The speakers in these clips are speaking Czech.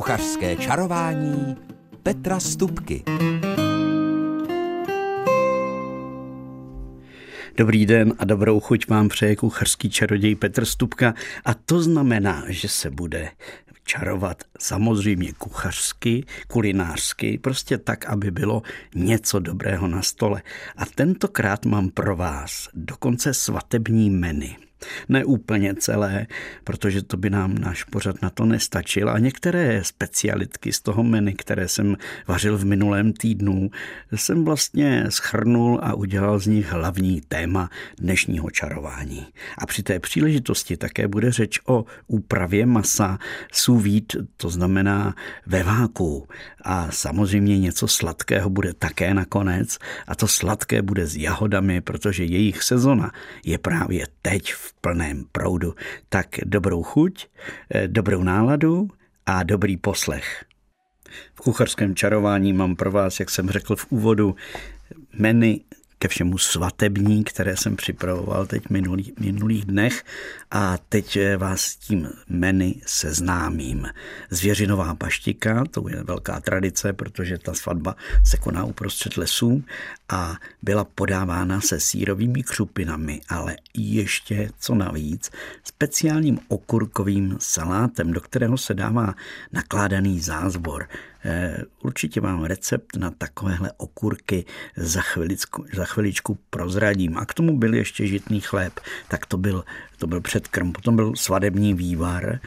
Kuchařské čarování Petra Stupky. Dobrý den a dobrou chuť vám přeje kuchařský čaroděj Petr Stupka a to znamená, že se bude čarovat samozřejmě kuchařsky, kulinářsky, prostě tak, aby bylo něco dobrého na stole. A tentokrát mám pro vás dokonce svatební menu. Ne úplně celé, protože to by nám náš pořad na to nestačil. A některé specialitky z toho menu, které jsem vařil v minulém týdnu, jsem vlastně schrnul a udělal z nich hlavní téma dnešního čarování. A při té příležitosti také bude řeč o úpravě masa sous vide, to znamená ve váku. A samozřejmě něco sladkého bude také nakonec. A to sladké bude s jahodami, protože jejich sezona je právě teď v plném proudu. Tak dobrou chuť, eh, dobrou náladu a dobrý poslech. V kucharském čarování mám pro vás, jak jsem řekl v úvodu, menu ke všemu svatební, které jsem připravoval teď v minulých, minulých dnech a teď vás s tím menu seznámím. Zvěřinová paštika, to je velká tradice, protože ta svatba se koná uprostřed lesů a byla podávána se sírovými křupinami, ale ještě co navíc, speciálním okurkovým salátem, do kterého se dává nakládaný zázvor. Eh, určitě mám recept na takovéhle okurky za chviličku, za chviličku prozradím. A k tomu byl ještě žitný chléb, tak to byl, to byl předkrm. Potom byl svadební vývar,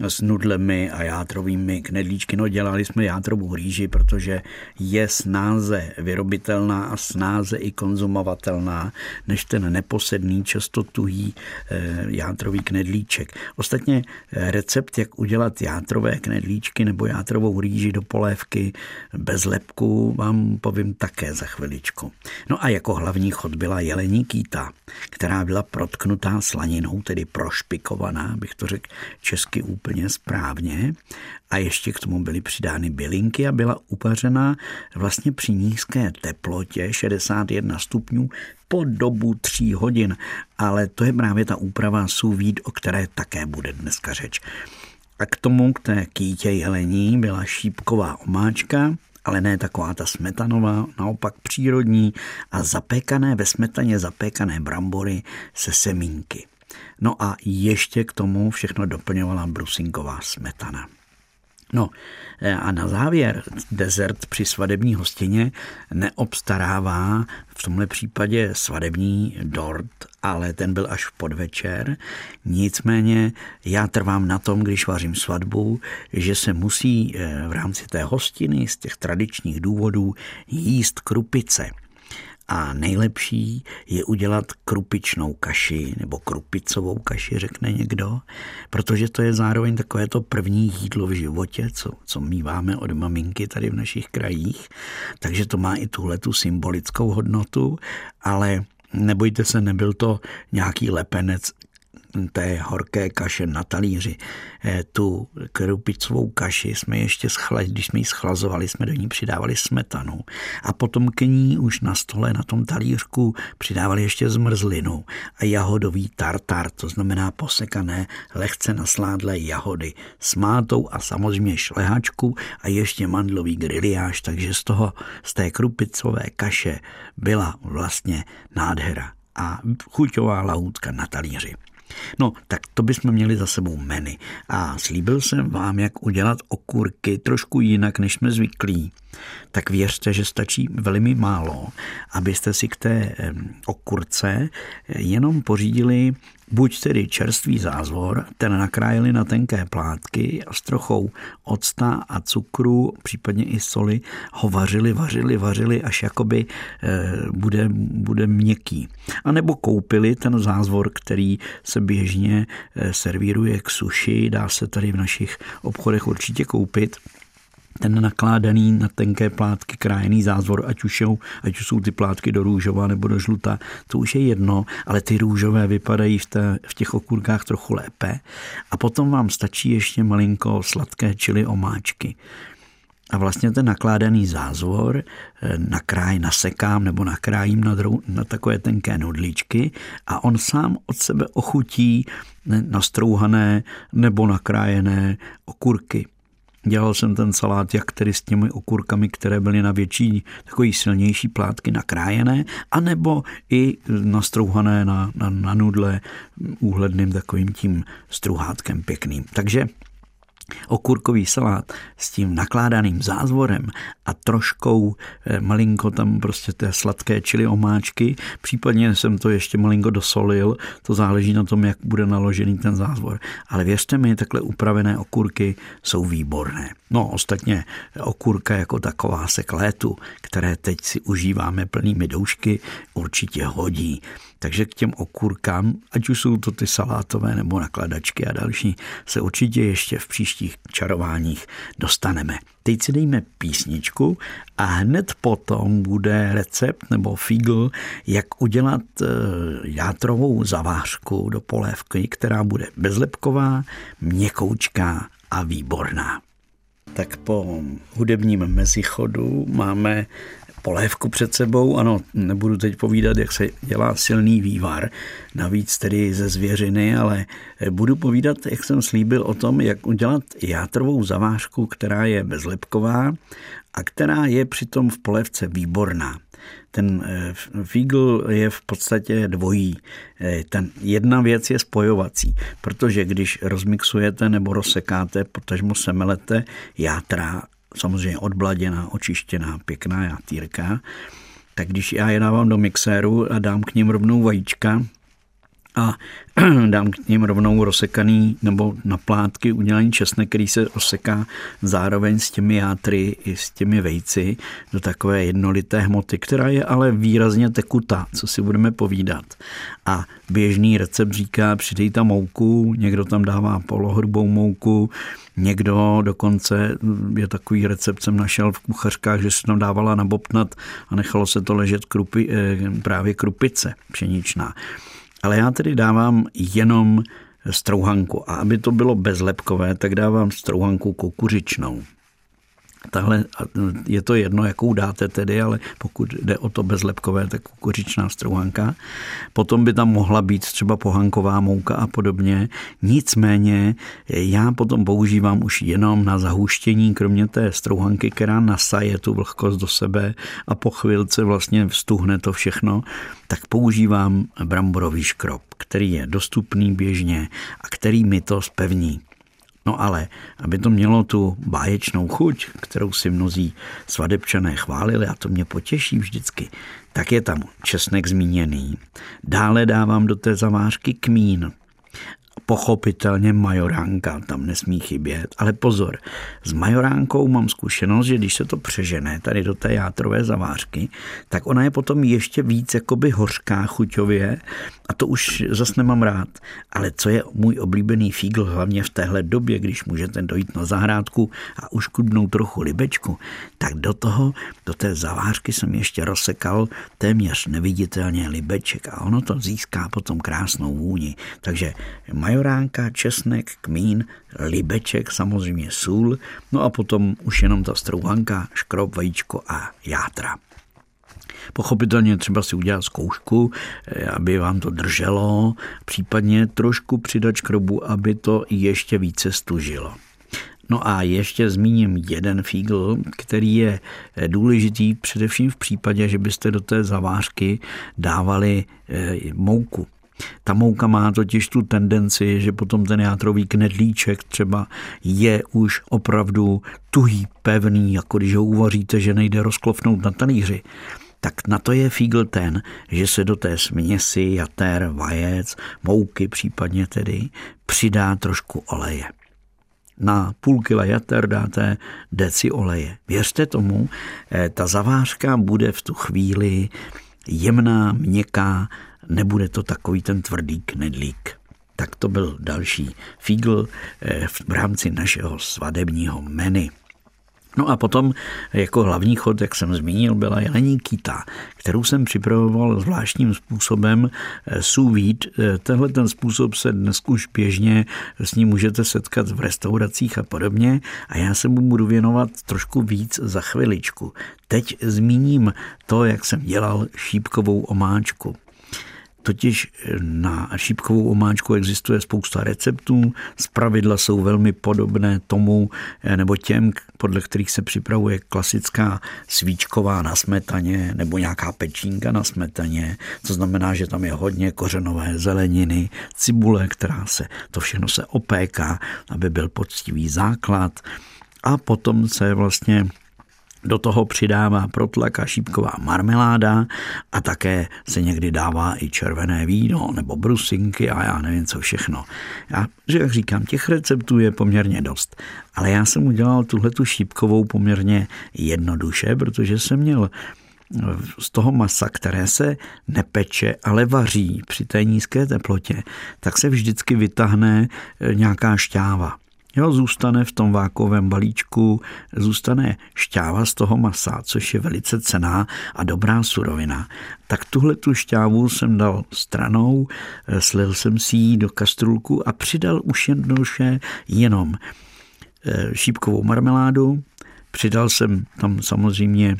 s nudlemi a játrovými knedlíčky. No dělali jsme játrovou rýži, protože je snáze vyrobitelná a snáze i konzumovatelná, než ten neposedný, často tuhý eh, játrový knedlíček. Ostatně eh, recept, jak udělat játrové knedlíčky nebo játrovou rýži do polévky bez lepku, vám povím také za chviličku. No a jako hlavní chod byla jelení kýta, která byla protknutá slaninou, tedy prošpikovaná, bych to řekl česky úplně úplně správně a ještě k tomu byly přidány bylinky a byla upařena vlastně při nízké teplotě 61 stupňů po dobu tří hodin. Ale to je právě ta úprava sous o které také bude dneska řeč. A k tomu, k té kýtě jelení, byla šípková omáčka, ale ne taková ta smetanová, naopak přírodní a zapékané ve smetaně zapékané brambory se semínky. No a ještě k tomu všechno doplňovala brusinková smetana. No e, a na závěr dezert při svadební hostině neobstarává v tomhle případě svadební dort, ale ten byl až v podvečer. Nicméně já trvám na tom, když vařím svatbu, že se musí e, v rámci té hostiny z těch tradičních důvodů jíst krupice – a nejlepší je udělat krupičnou kaši nebo krupicovou kaši, řekne někdo, protože to je zároveň takové to první jídlo v životě, co, co míváme od maminky tady v našich krajích. Takže to má i tuhle tu symbolickou hodnotu, ale nebojte se, nebyl to nějaký lepenec té horké kaše na talíři. Eh, tu krupicovou kaši jsme ještě schla, když jsme ji schlazovali, jsme do ní přidávali smetanu. A potom k ní už na stole na tom talířku přidávali ještě zmrzlinu a jahodový tartar, to znamená posekané lehce nasládlé jahody s mátou a samozřejmě šlehačku a ještě mandlový griliáž, takže z toho, z té krupicové kaše byla vlastně nádhera a chuťová lahůdka na talíři. No, tak to bychom měli za sebou meny. A slíbil jsem vám, jak udělat okurky trošku jinak, než jsme zvyklí. Tak věřte, že stačí velmi málo, abyste si k té okurce jenom pořídili buď tedy čerstvý zázvor, ten nakrájeli na tenké plátky a s trochou octa a cukru, případně i soli, ho vařili, vařili, vařili, až jakoby e, bude, bude měkký. A nebo koupili ten zázvor, který se běžně e, servíruje k suši, dá se tady v našich obchodech určitě koupit ten nakládaný na tenké plátky krájený zázvor, ať už, jsou, ať už jsou ty plátky do růžova nebo do žluta, to už je jedno, ale ty růžové vypadají v, té, v těch okurkách trochu lépe. A potom vám stačí ještě malinko sladké čili omáčky. A vlastně ten nakládaný zázvor eh, nakráj nasekám nebo nakrájím na, drou, na takové tenké nudličky a on sám od sebe ochutí nastrouhané nebo nakrájené okurky Dělal jsem ten salát jak tedy s těmi okurkami, které byly na větší, takový silnější plátky nakrájené, anebo i nastrouhané na, na, na nudle úhledným takovým tím struhátkem pěkným. Takže okurkový salát s tím nakládaným zázvorem a troškou eh, malinko tam prostě té sladké čili omáčky, případně jsem to ještě malinko dosolil, to záleží na tom, jak bude naložený ten zázvor. Ale věřte mi, takhle upravené okurky jsou výborné. No ostatně okurka jako taková se k létu, které teď si užíváme plnými doušky, určitě hodí. Takže k těm okurkám, ať už jsou to ty salátové nebo nakladačky a další, se určitě ještě v příštích čarováních dostaneme. Teď si dejme písničku a hned potom bude recept nebo figl, jak udělat eh, játrovou zavářku do polévky, která bude bezlepková, měkoučká a výborná. Tak po hudebním mezichodu máme polévku před sebou. Ano, nebudu teď povídat, jak se dělá silný vývar, navíc tedy ze zvěřiny, ale budu povídat, jak jsem slíbil o tom, jak udělat játrovou zavářku, která je bezlepková a která je přitom v polévce výborná. Ten eh, fígl je v podstatě dvojí. Eh, ten jedna věc je spojovací, protože když rozmixujete nebo rozsekáte, potažmo semelete játra samozřejmě odbladěná, očištěná, pěkná játýrka, tak když já je dávám do mixéru a dám k ním rovnou vajíčka, a dám k ním rovnou rozsekaný nebo na plátky udělaný česnek, který se rozseká zároveň s těmi játry i s těmi vejci do takové jednolité hmoty, která je ale výrazně tekutá, co si budeme povídat. A běžný recept říká, přidej tam mouku, někdo tam dává polohrubou mouku, někdo dokonce, je takový recept jsem našel v kuchařkách, že se tam dávala nabobtnat a nechalo se to ležet krupi, eh, právě krupice pšeničná. Ale já tedy dávám jenom strouhanku. A aby to bylo bezlepkové, tak dávám strouhanku kukuřičnou. Tahle, je to jedno, jakou dáte tedy, ale pokud jde o to bezlepkové, tak kukuřičná strouhanka. Potom by tam mohla být třeba pohanková mouka a podobně. Nicméně já potom používám už jenom na zahuštění, kromě té strouhanky, která nasaje tu vlhkost do sebe a po chvilce vlastně vstuhne to všechno, tak používám bramborový škrob, který je dostupný běžně a který mi to spevní. No ale, aby to mělo tu báječnou chuť, kterou si mnozí svadebčané chválili a to mě potěší vždycky, tak je tam česnek zmíněný. Dále dávám do té zavářky kmín Pochopitelně majoránka tam nesmí chybět, ale pozor, s majoránkou mám zkušenost, že když se to přežene tady do té játrové zavářky, tak ona je potom ještě víc jakoby hořká chuťově a to už zas nemám rád. Ale co je můj oblíbený fígl, hlavně v téhle době, když můžete dojít na zahrádku a uškudnout trochu libečku, tak do toho, do té zavářky jsem ještě rozsekal téměř neviditelně libeček a ono to získá potom krásnou vůni. Takže majoránka, česnek, kmín, libeček, samozřejmě sůl, no a potom už jenom ta strouhanka, škrob, vajíčko a játra. Pochopitelně třeba si udělat zkoušku, eh, aby vám to drželo, případně trošku přidat škrobu, aby to ještě více stužilo. No a ještě zmíním jeden fígl, který je eh, důležitý především v případě, že byste do té zavářky dávali eh, mouku. Ta mouka má totiž tu tendenci, že potom ten játrový knedlíček třeba je už opravdu tuhý, pevný, jako když ho uvaříte, že nejde rozklopnout na talíři tak na to je fígl ten, že se do té směsi jater, vajec, mouky případně tedy přidá trošku oleje. Na půl kila jater dáte deci oleje. Věřte tomu, eh, ta zavářka bude v tu chvíli jemná, měkká, nebude to takový ten tvrdý knedlík. Tak to byl další fígl eh, v rámci našeho svadebního menu. No a potom jako hlavní chod, jak jsem zmínil, byla jelení kýta, kterou jsem připravoval zvláštním způsobem eh, sous vide. Eh, tenhle ten způsob se dnes už běžně s ním můžete setkat v restauracích a podobně a já se mu budu věnovat trošku víc za chviličku. Teď zmíním to, jak jsem dělal šípkovou omáčku. Totiž na šípkovou omáčku existuje spousta receptů, z pravidla jsou velmi podobné tomu nebo těm, podle kterých se připravuje klasická svíčková na smetaně nebo nějaká pečínka na smetaně. To znamená, že tam je hodně kořenové zeleniny, cibule, která se, to všechno se opéká, aby byl poctivý základ a potom se vlastně do toho přidává protlak a šípková marmeláda a také se někdy dává i červené víno nebo brusinky a já nevím co všechno. Já, že jak říkám, těch receptů je poměrně dost. Ale já jsem udělal tuhle tu šípkovou poměrně jednoduše, protože jsem měl z toho masa, které se nepeče, ale vaří při té nízké teplotě, tak se vždycky vytáhne nějaká šťáva. Jo, zůstane v tom vákovém balíčku, zůstane šťáva z toho masa, což je velice cená a dobrá surovina. Tak tuhle tu šťávu jsem dal stranou, eh, slil jsem si ji do kastrulku a přidal už jednoduše jenom eh, šípkovou marmeládu, přidal jsem tam samozřejmě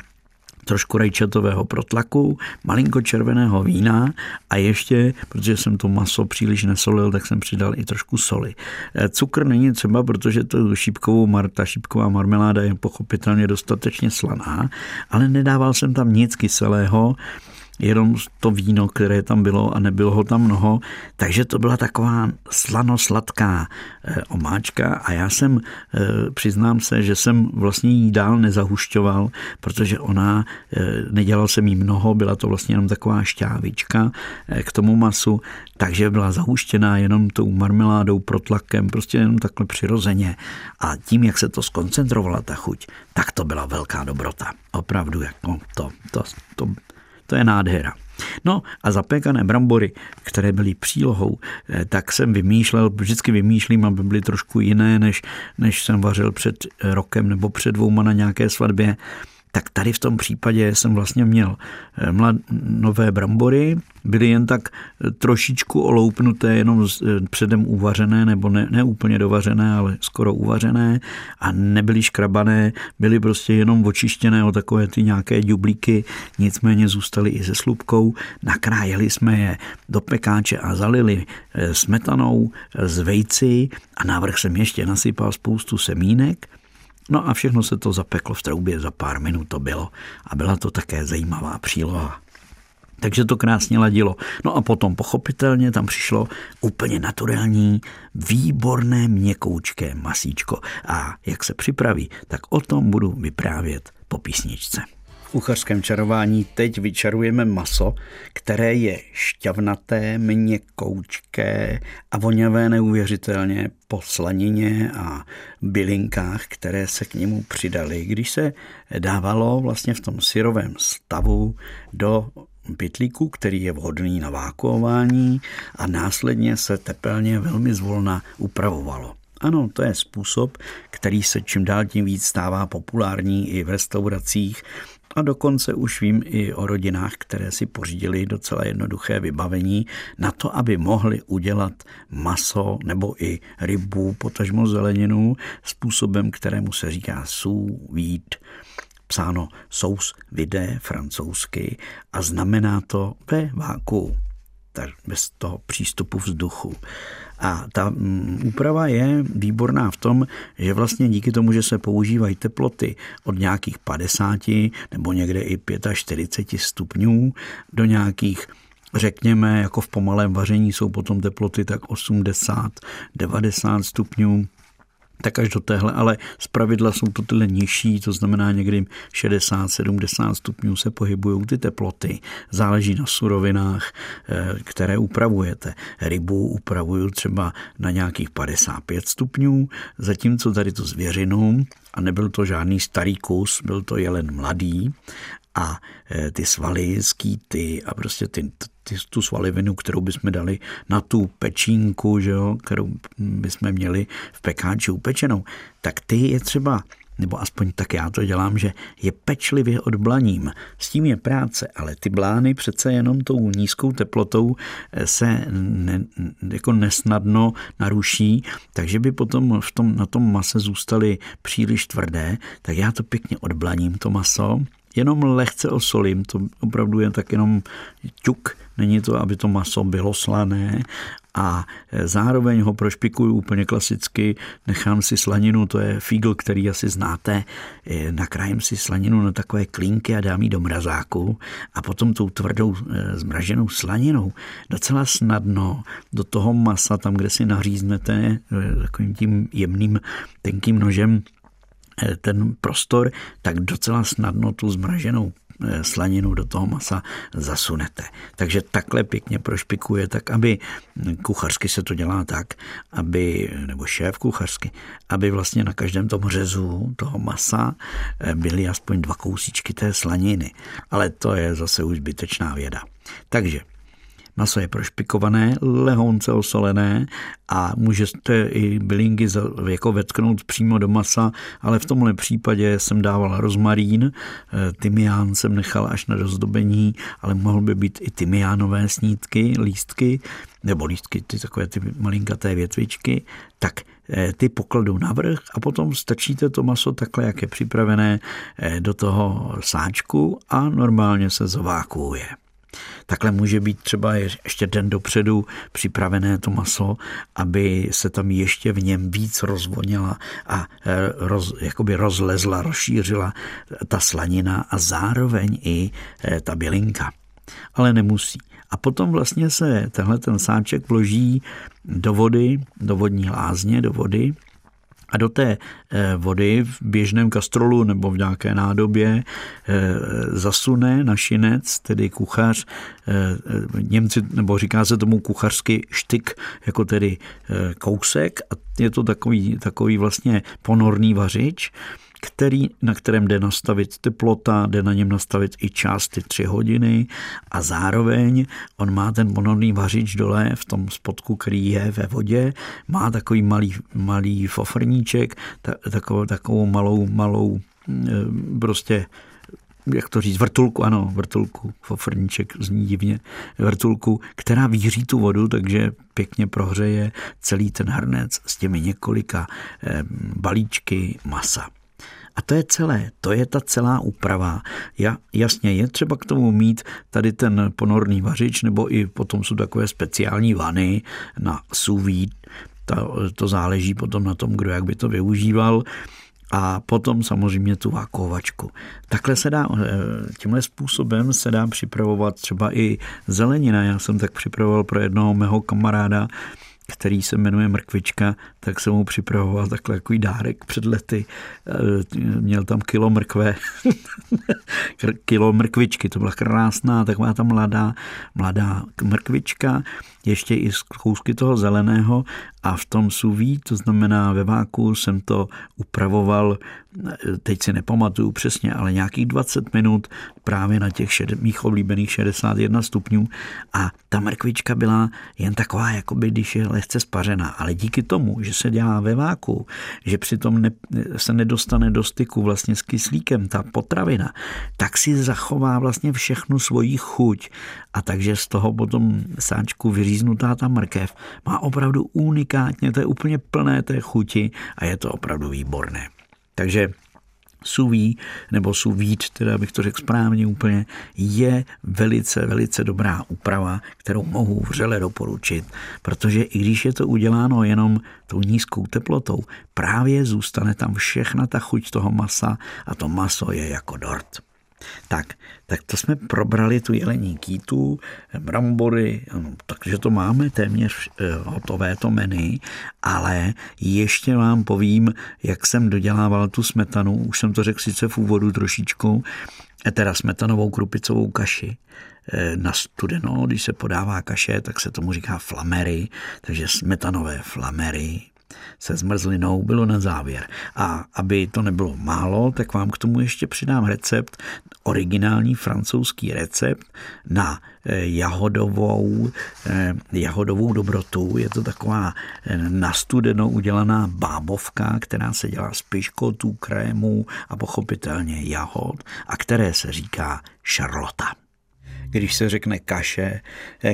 trošku rajčatového protlaku, malinko červeného vína a ještě, protože jsem to maso příliš nesolil, tak jsem přidal i trošku soli. Eh, cukr není třeba, protože to šípkovou mar, ta šípková marmeláda je pochopitelně dostatečně slaná, ale nedával jsem tam nic kyselého, jenom to víno, které tam bylo a nebylo ho tam mnoho, takže to byla taková slano-sladká eh, omáčka a já jsem, eh, přiznám se, že jsem vlastně jí dál nezahušťoval, protože ona, eh, nedělal jsem jí mnoho, byla to vlastně jenom taková šťávička k tomu masu, takže byla zahuštěná jenom tou marmeládou, protlakem, prostě jenom takhle přirozeně. A tím, jak se to skoncentrovala ta chuť, tak to byla velká dobrota. Opravdu, jako to, to, to, to je nádhera. No a zapékané brambory, které byly přílohou, eh, tak jsem vymýšlel, vždycky vymýšlím, aby byly trošku jiné, než, než jsem vařil před rokem nebo před dvouma na nějaké svatbě tak tady v tom případě jsem vlastně měl eh, mlad, nové brambory, byly jen tak eh, trošičku oloupnuté, jenom eh, předem uvařené, nebo ne, ne úplně dovařené, ale skoro uvařené a nebyly škrabané, byly prostě jenom očištěné o takové ty nějaké dublíky, nicméně zůstaly i se slupkou. Nakrájeli jsme je do pekáče a zalili smetanou z vejci a návrh jsem ještě nasypal spoustu semínek No a všechno se to zapeklo v troubě, za pár minut to bylo a byla to také zajímavá příloha. Takže to krásně ladilo. No a potom pochopitelně tam přišlo úplně naturální, výborné měkoučké masíčko. A jak se připraví, tak o tom budu vyprávět po písničce kuchařském čarování teď vyčarujeme maso, které je šťavnaté, měkoučké a voňavé neuvěřitelně po slanině a bylinkách, které se k němu přidaly, když se dávalo vlastně v tom syrovém stavu do pytlíku, který je vhodný na vákuování a následně se tepelně velmi zvolna upravovalo. Ano, to je způsob, který se čím dál tím víc stává populární i v restauracích a dokonce už vím i o rodinách, které si pořídili docela jednoduché vybavení na to, aby mohli udělat maso nebo i rybu, potažmo zeleninu, způsobem, kterému se říká sous vide psáno sous vide francouzsky a znamená to ve váku, tak bez toho přístupu vzduchu. A ta mm, úprava je výborná v tom, že vlastně díky tomu, že se používají teploty od nějakých 50 nebo někde i 45 stupňů do nějakých řekněme, jako v pomalém vaření jsou potom teploty tak 80, 90 stupňů, tak až do téhle, ale z pravidla jsou to tyhle nižší, to znamená někdy 60-70 stupňů se pohybují ty teploty. Záleží na surovinách, eh, které upravujete. Rybu upravuju třeba na nějakých 55 stupňů, zatímco tady tu zvěřinu, a nebyl to žádný starý kus, byl to jelen mladý, a eh, ty svaly, skýty a prostě ty, ty, tu svalivinu, kterou bychom dali na tu pečínku, že jo, kterou bychom měli v pekáči upečenou, tak ty je třeba nebo aspoň tak já to dělám, že je pečlivě odblaním. S tím je práce, ale ty blány přece jenom tou nízkou teplotou se ne, jako nesnadno naruší, takže by potom v tom, na tom mase zůstaly příliš tvrdé, tak já to pěkně odblaním, to maso, jenom lehce osolím, to opravdu je tak jenom ťuk není to, aby to maso bylo slané a zároveň ho prošpikuju úplně klasicky, nechám si slaninu, to je fígl, který asi znáte, nakrájím si slaninu na takové klínky a dám ji do mrazáku a potom tou tvrdou zmraženou slaninou docela snadno do toho masa, tam, kde si naříznete takovým tím jemným tenkým nožem ten prostor, tak docela snadno tu zmraženou slaninu do toho masa zasunete. Takže takhle pěkně prošpikuje, tak aby kuchařsky se to dělá tak, aby, nebo šéf kuchařsky, aby vlastně na každém tom řezu toho masa eh, byly aspoň dva kousíčky té slaniny. Ale to je zase už zbytečná věda. Takže Maso je prošpikované, lehonce osolené a můžete i bylinky jako vetknout přímo do masa, ale v tomhle případě jsem dával rozmarín, eh, tymián jsem nechal až na dozdobení, ale mohl by být i tymiánové snídky, lístky, nebo lístky, ty takové ty malinkaté větvičky, tak eh, ty pokladu navrh a potom stačíte to maso takhle, jak je připravené, eh, do toho sáčku a normálně se zovákuje. Takhle může být třeba ještě den dopředu připravené to maso, aby se tam ještě v něm víc rozvonila a e, roz, jakoby rozlezla, rozšířila ta slanina a zároveň i e, ta bělinka. Ale nemusí. A potom vlastně se tenhle ten sáček vloží do vody, do vodní lázně, do vody a do té eh, vody v běžném kastrolu nebo v nějaké nádobě eh, zasune našinec, tedy kuchař, eh, Němci, nebo říká se tomu kuchařský štyk, jako tedy kousek. A je to takový, takový vlastně ponorný vařič, který, na kterém jde nastavit teplota, jde na něm nastavit i čas ty tři hodiny a zároveň on má ten ponorný vařič dole v tom spodku, který je ve vodě, má takový malý, malý fofrníček, takovou, takovou malou, malou e, prostě jak to říct, vrtulku, ano, vrtulku, fofrníček zní divně, vrtulku, která víří tu vodu, takže pěkně prohřeje celý ten hrnec s těmi několika e, balíčky masa. A to je celé, to je ta celá úprava. Ja, jasně, je třeba k tomu mít tady ten ponorný vařič, nebo i potom jsou takové speciální vany na sous to, to záleží potom na tom, kdo jak by to využíval a potom samozřejmě tu vákovačku. Takhle se dá, eh, tímhle způsobem se dá připravovat třeba i zelenina. Já jsem tak připravoval pro jednoho mého kamaráda který se jmenuje Mrkvička, tak jsem mu připravoval takhle takový dárek před lety. Eh, měl tam kilo mrkve, kilo mrkvičky, to byla krásná, taková ta mladá, mladá mrkvička, ještě i z kousky toho zeleného a v tom suví, to znamená ve váku, jsem to upravoval, teď si nepamatuju přesně, ale nějakých 20 minut právě na těch šed, mých oblíbených 61 stupňů. A ta mrkvička byla jen taková, jako by když je lehce spařená, ale díky tomu, že se dělá ve váku, že přitom ne, se nedostane do styku vlastně s kyslíkem ta potravina, tak si zachová vlastně všechnu svoji chuť a takže z toho potom sáčku vyříznutá ta mrkev má opravdu unikátně, to je úplně plné té chuti a je to opravdu výborné. Takže suví nebo suvít, teda bych to řekl správně úplně, je velice, velice dobrá úprava, kterou mohu vřele doporučit, protože i když je to uděláno jenom tou nízkou teplotou, právě zůstane tam všechna ta chuť toho masa a to maso je jako dort. Tak, tak to jsme probrali tu jelení kýtu, brambory, no, takže to máme téměř eh, hotové to menu, ale ještě vám povím, jak jsem dodělával tu smetanu, už jsem to řekl sice v úvodu trošičku, eh, teda smetanovou krupicovou kaši eh, na studeno, když se podává kaše, tak se tomu říká flamery, takže smetanové flamery, se zmrzlinou bylo na závěr. A aby to nebylo málo, tak vám k tomu ještě přidám recept, originální francouzský recept na eh, jahodovou, eh, jahodovou dobrotu. Je to taková eh, nastudenou udělaná bábovka, která se dělá z piškotů, krémů a pochopitelně jahod a které se říká šarlota. Když se řekne kaše,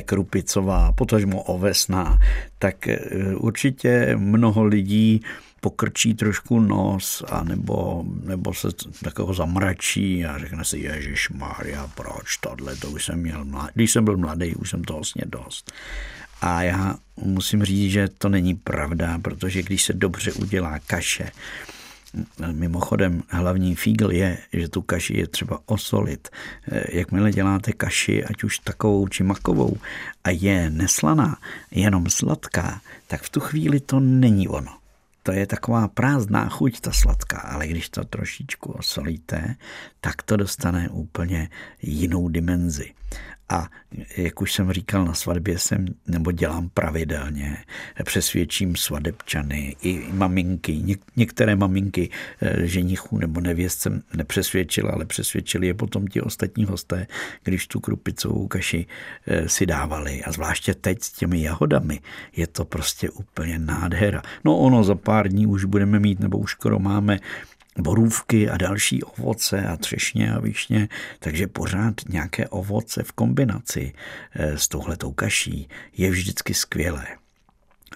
krupicová, potažmo ovesná, tak eh, určitě mnoho lidí pokrčí trošku nos a nebo, nebo se takového zamračí a řekne si, Ježíš Maria, proč tohle, to už jsem měl mladý. Když jsem byl mladý, už jsem toho vlastně dost. A já musím říct, že to není pravda, protože když se dobře udělá kaše, Mimochodem, hlavní fígl je, že tu kaši je třeba osolit. Jakmile děláte kaši, ať už takovou či makovou, a je neslaná, jenom sladká, tak v tu chvíli to není ono to je taková prázdná chuť, ta sladká, ale když to trošičku osolíte, tak to dostane úplně jinou dimenzi. A jak už jsem říkal, na svatbě jsem, nebo dělám pravidelně, přesvědčím svadebčany i maminky. Něk, některé maminky eh, ženichů nebo nevěst jsem nepřesvědčil, ale přesvědčili je potom ti ostatní hosté, když tu krupicovou kaši eh, si dávali. A zvláště teď s těmi jahodami je to prostě úplně nádhera. No ono za pár dní už budeme mít, nebo už skoro máme borůvky a další ovoce a třešně a višně, takže pořád nějaké ovoce v kombinaci eh, s touhletou kaší je vždycky skvělé.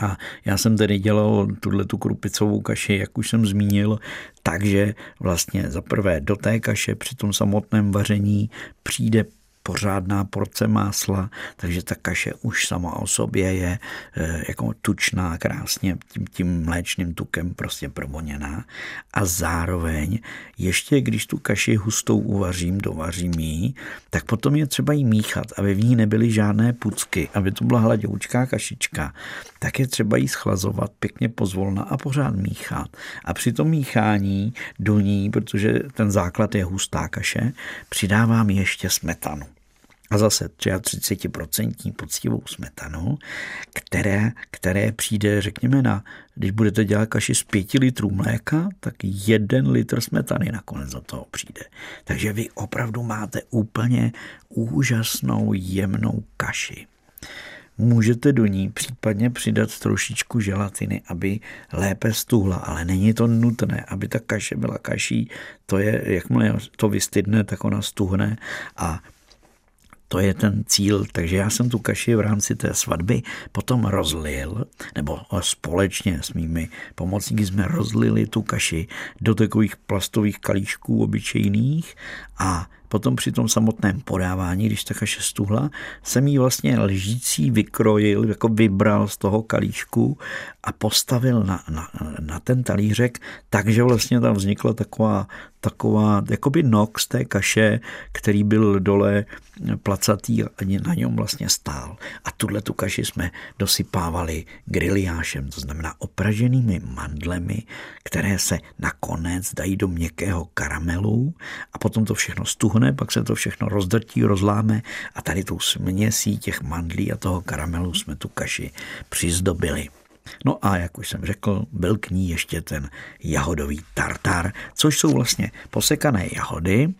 A já jsem tedy dělal tuhle tu krupicovou kaši, jak už jsem zmínil, takže vlastně za prvé do té kaše při tom samotném vaření přijde pořádná porce másla, takže ta kaše už sama o sobě je eh, jako tučná, krásně tím, tím mléčným tukem prostě provoněná. A zároveň ještě když tu kaši hustou uvařím, dovařím ji, tak potom je třeba jí míchat, aby v ní nebyly žádné pucky, aby to byla hladoučká kašička, tak je třeba jí schlazovat pěkně pozvolna a pořád míchat. A při tom míchání do ní, protože ten základ je hustá kaše, přidávám ještě smetanu a zase 33% poctivou smetanu, které, které přijde, řekněme, na, když budete dělat kaši z pěti litrů mléka, tak jeden litr smetany nakonec za toho přijde. Takže vy opravdu máte úplně úžasnou jemnou kaši. Můžete do ní případně přidat trošičku želatiny, aby lépe stuhla, ale není to nutné, aby ta kaše byla kaší. To je, jakmile to vystydne, tak ona stuhne a to je ten cíl. Takže já jsem tu kaši v rámci té svatby potom rozlil, nebo společně s mými pomocníky jsme rozlili tu kaši do takových plastových kalíšků obyčejných a Potom při tom samotném podávání, když ta kaše stuhla, jsem ji vlastně lžící vykrojil, jako vybral z toho kalíšku a postavil na, na, na ten talířek, takže vlastně tam vznikla taková, taková jakoby nok z té kaše, který byl dole placatý a na něm vlastně stál. A tuhle tu kaši jsme dosypávali griliášem, to znamená opraženými mandlemi, které se nakonec dají do měkkého karamelu a potom to všechno stuhne, pak se to všechno rozdrtí, rozláme a tady tou směsí těch mandlí a toho karamelu jsme tu kaši přizdobili. No a jak už jsem řekl, byl k ní ještě ten jahodový tartar, což jsou vlastně posekané jahody,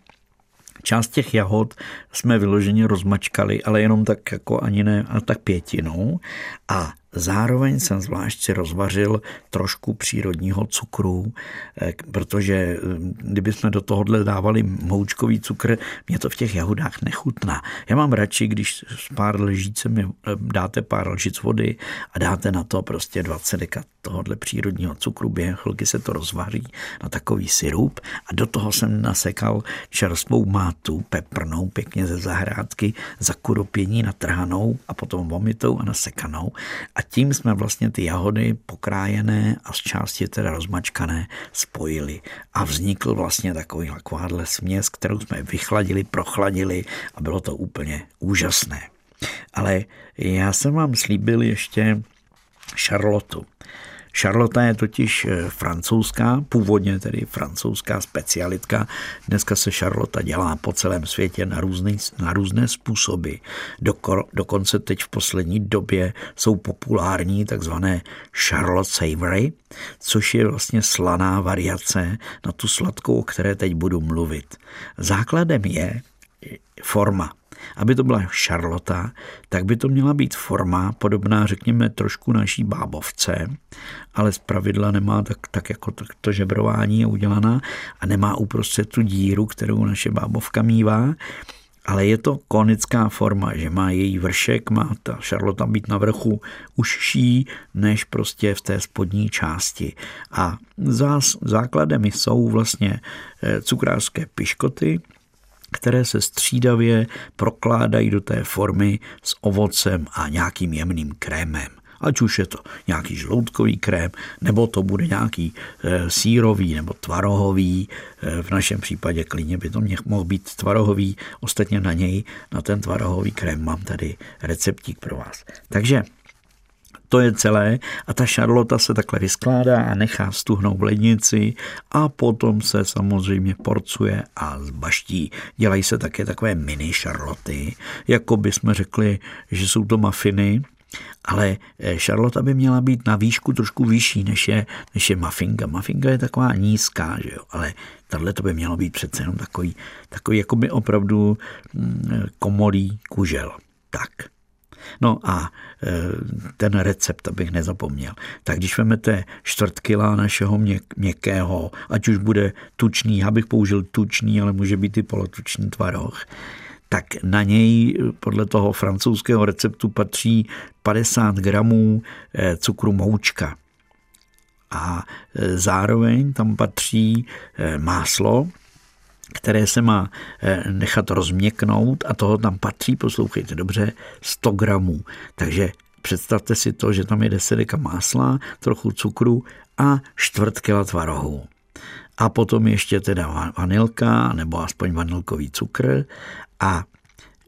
Část těch jahod jsme vyloženě rozmačkali, ale jenom tak jako ani ne, a tak pětinou. A Zároveň jsem zvlášť si rozvařil trošku přírodního cukru, eh, protože eh, kdyby jsme do tohohle dávali moučkový cukr, mě to v těch jahodách nechutná. Já mám radši, když s pár lžícemi eh, dáte pár lžic vody a dáte na to prostě 20 dekat tohohle přírodního cukru, během chvilky se to rozvaří na takový syrup a do toho jsem nasekal čerstvou mátu peprnou, pěkně ze zahrádky, za kuropění natrhanou a potom vomitou a nasekanou a tím jsme vlastně ty jahody pokrájené a z části teda rozmačkané spojili. A vznikl vlastně takový takováhle směs, kterou jsme vychladili, prochladili a bylo to úplně úžasné. Ale já jsem vám slíbil ještě Charlotu. Charlotte je totiž eh, francouzská, původně tedy francouzská specialitka. Dneska se Charlotte dělá po celém světě na, různý, na různé způsoby. Doko, dokonce teď v poslední době jsou populární takzvané Charlotte Savory, což je vlastně slaná variace na tu sladkou, o které teď budu mluvit. Základem je forma. Aby to byla šarlota, tak by to měla být forma podobná, řekněme, trošku naší bábovce, ale z pravidla nemá tak, tak jako to, to žebrování je udělaná a nemá uprostřed tu díru, kterou naše bábovka mívá. ale je to konická forma, že má její vršek, má ta šarlota být na vrchu užší než prostě v té spodní části. A zás, základem jsou vlastně eh, cukrářské piškoty, které se střídavě prokládají do té formy s ovocem a nějakým jemným krémem ať už je to nějaký žloutkový krém, nebo to bude nějaký e, sírový nebo tvarohový, e, v našem případě klidně by to mohl být tvarohový, ostatně na něj, na ten tvarohový krém mám tady receptík pro vás. Takže to je celé a ta šarlota se takhle vyskládá a nechá stuhnout v lednici a potom se samozřejmě porcuje a zbaští. Dělají se také takové mini šarloty, jako by jsme řekli, že jsou to mafiny, ale eh, Charlotte by měla být na výšku trošku vyšší, než je, než je mafinka. Mafinka je taková nízká, že jo? ale tohle to by mělo být přece jenom takový, takový jako by opravdu mm, komolý kužel. Tak. No a eh, ten recept, abych nezapomněl. Tak když vezmete čtvrt kila našeho měk, měkkého, ať už bude tučný, já bych použil tučný, ale může být i polotučný tvaroh, tak na něj podle toho francouzského receptu patří 50 gramů eh, cukru moučka. A zároveň tam patří máslo, které se má nechat rozměknout a toho tam patří, poslouchejte dobře, 100 gramů. Takže představte si to, že tam je 10 deka másla, trochu cukru a čtvrt kila tvarohu a potom ještě teda vanilka nebo aspoň vanilkový cukr a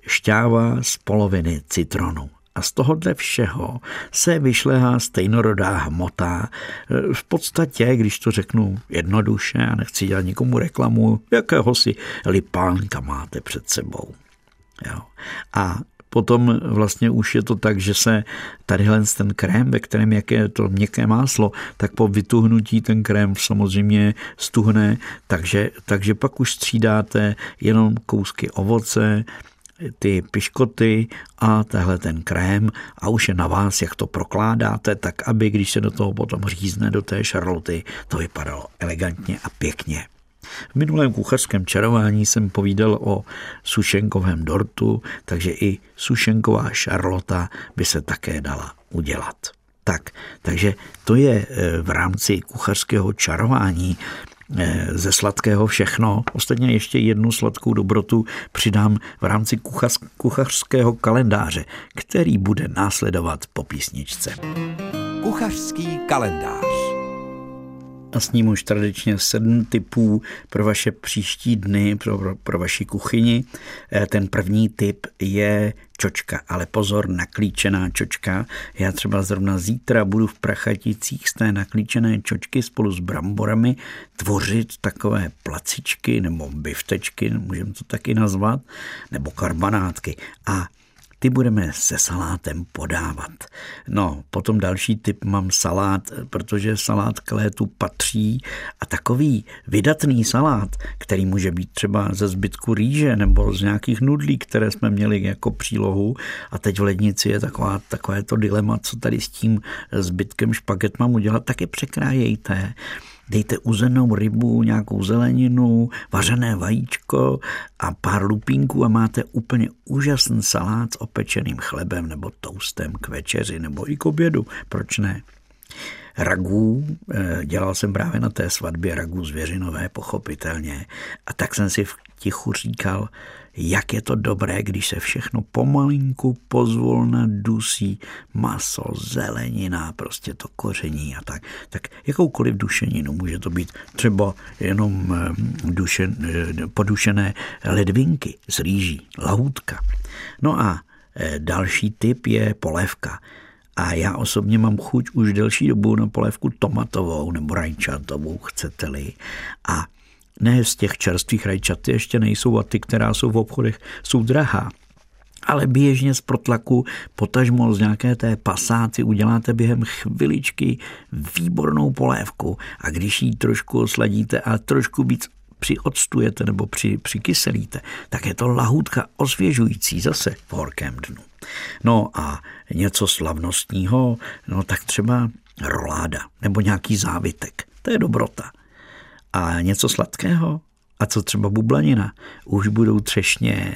šťáva z poloviny citronu. A z tohohle všeho se vyšlehá stejnorodá hmota. V podstatě, když to řeknu jednoduše a nechci dělat nikomu reklamu, jakého si lipánka máte před sebou. Jo. A potom vlastně už je to tak, že se tadyhle ten krém, ve kterém je to měkké máslo, tak po vytuhnutí ten krém samozřejmě stuhne, takže, takže pak už střídáte jenom kousky ovoce, ty piškoty a tehle ten krém a už je na vás, jak to prokládáte, tak aby když se do toho potom řízne do té šarloty, to vypadalo elegantně a pěkně. V minulém kuchařském čarování jsem povídal o sušenkovém dortu, takže i sušenková šarlota by se také dala udělat. Tak, takže to je eh, v rámci kuchařského čarování ze sladkého všechno. Ostatně ještě jednu sladkou dobrotu přidám v rámci kuchař, kuchařského kalendáře, který bude následovat po písničce. Kuchařský kalendář a s ním už tradičně sedm typů pro vaše příští dny, pro, pro, pro vaši kuchyni. Eh, ten první typ je čočka, ale pozor, naklíčená čočka. Já třeba zrovna zítra budu v Prachaticích z té naklíčené čočky spolu s bramborami tvořit takové placičky nebo biftečky, můžeme to taky nazvat, nebo karbanátky. A ty budeme se salátem podávat. No, potom další typ mám salát, protože salát k létu patří a takový vydatný salát, který může být třeba ze zbytku rýže nebo z nějakých nudlí, které jsme měli jako přílohu a teď v lednici je taková, takové to dilema, co tady s tím zbytkem špaget mám udělat, tak je překrájejte dejte uzenou rybu, nějakou zeleninu, vařené vajíčko a pár lupínků a máte úplně úžasný salát s opečeným chlebem nebo toustem k večeři nebo i k obědu. Proč ne? Ragů, eh, dělal jsem právě na té svatbě ragů zvěřinové, pochopitelně. A tak jsem si v tichu říkal, jak je to dobré, když se všechno pomalinku pozvolna dusí, maso, zelenina, prostě to koření a tak. Tak jakoukoliv dušeninu, může to být třeba jenom eh, dušen, eh, podušené ledvinky z rýží, lahůdka. No a eh, další typ je polévka. A já osobně mám chuť už delší dobu na polévku tomatovou nebo rajčatovou, chcete-li. A ne z těch čerstvých rajčat, ty ještě nejsou a ty, která jsou v obchodech, jsou drahá. Ale běžně z protlaku, potažmo z nějaké té pasáty uděláte během chviličky výbornou polévku a když ji trošku osladíte a trošku víc přiodstujete nebo při, přikyselíte, tak je to lahůdka osvěžující zase v horkém dnu. No a něco slavnostního, no tak třeba roláda nebo nějaký závitek. To je dobrota. A něco sladkého? A co třeba bublanina? Už budou třešně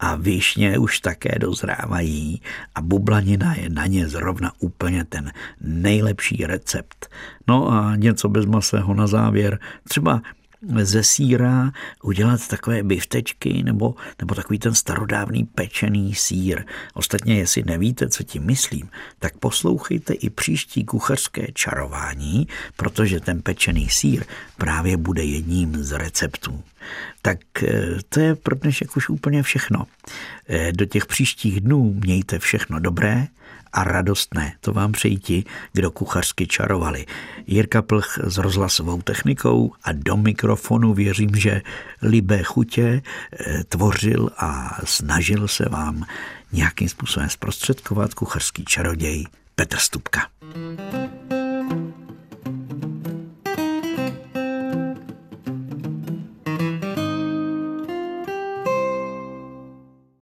a višně už také dozrávají a bublanina je na ně zrovna úplně ten nejlepší recept. No a něco bezmasého na závěr, třeba ze síra udělat takové biftečky nebo, nebo takový ten starodávný pečený sír. Ostatně, jestli nevíte, co tím myslím, tak poslouchejte i příští kuchařské čarování, protože ten pečený sír právě bude jedním z receptů. Tak eh, to je pro dnešek už úplně všechno. Eh, do těch příštích dnů mějte všechno dobré a radostné. To vám přejí ti, kdo kuchařsky čarovali. Jirka Plch s rozhlasovou technikou a do mikrofonu věřím, že libé chutě eh, tvořil a snažil se vám nějakým způsobem zprostředkovat kuchařský čaroděj Petr Stupka. thank you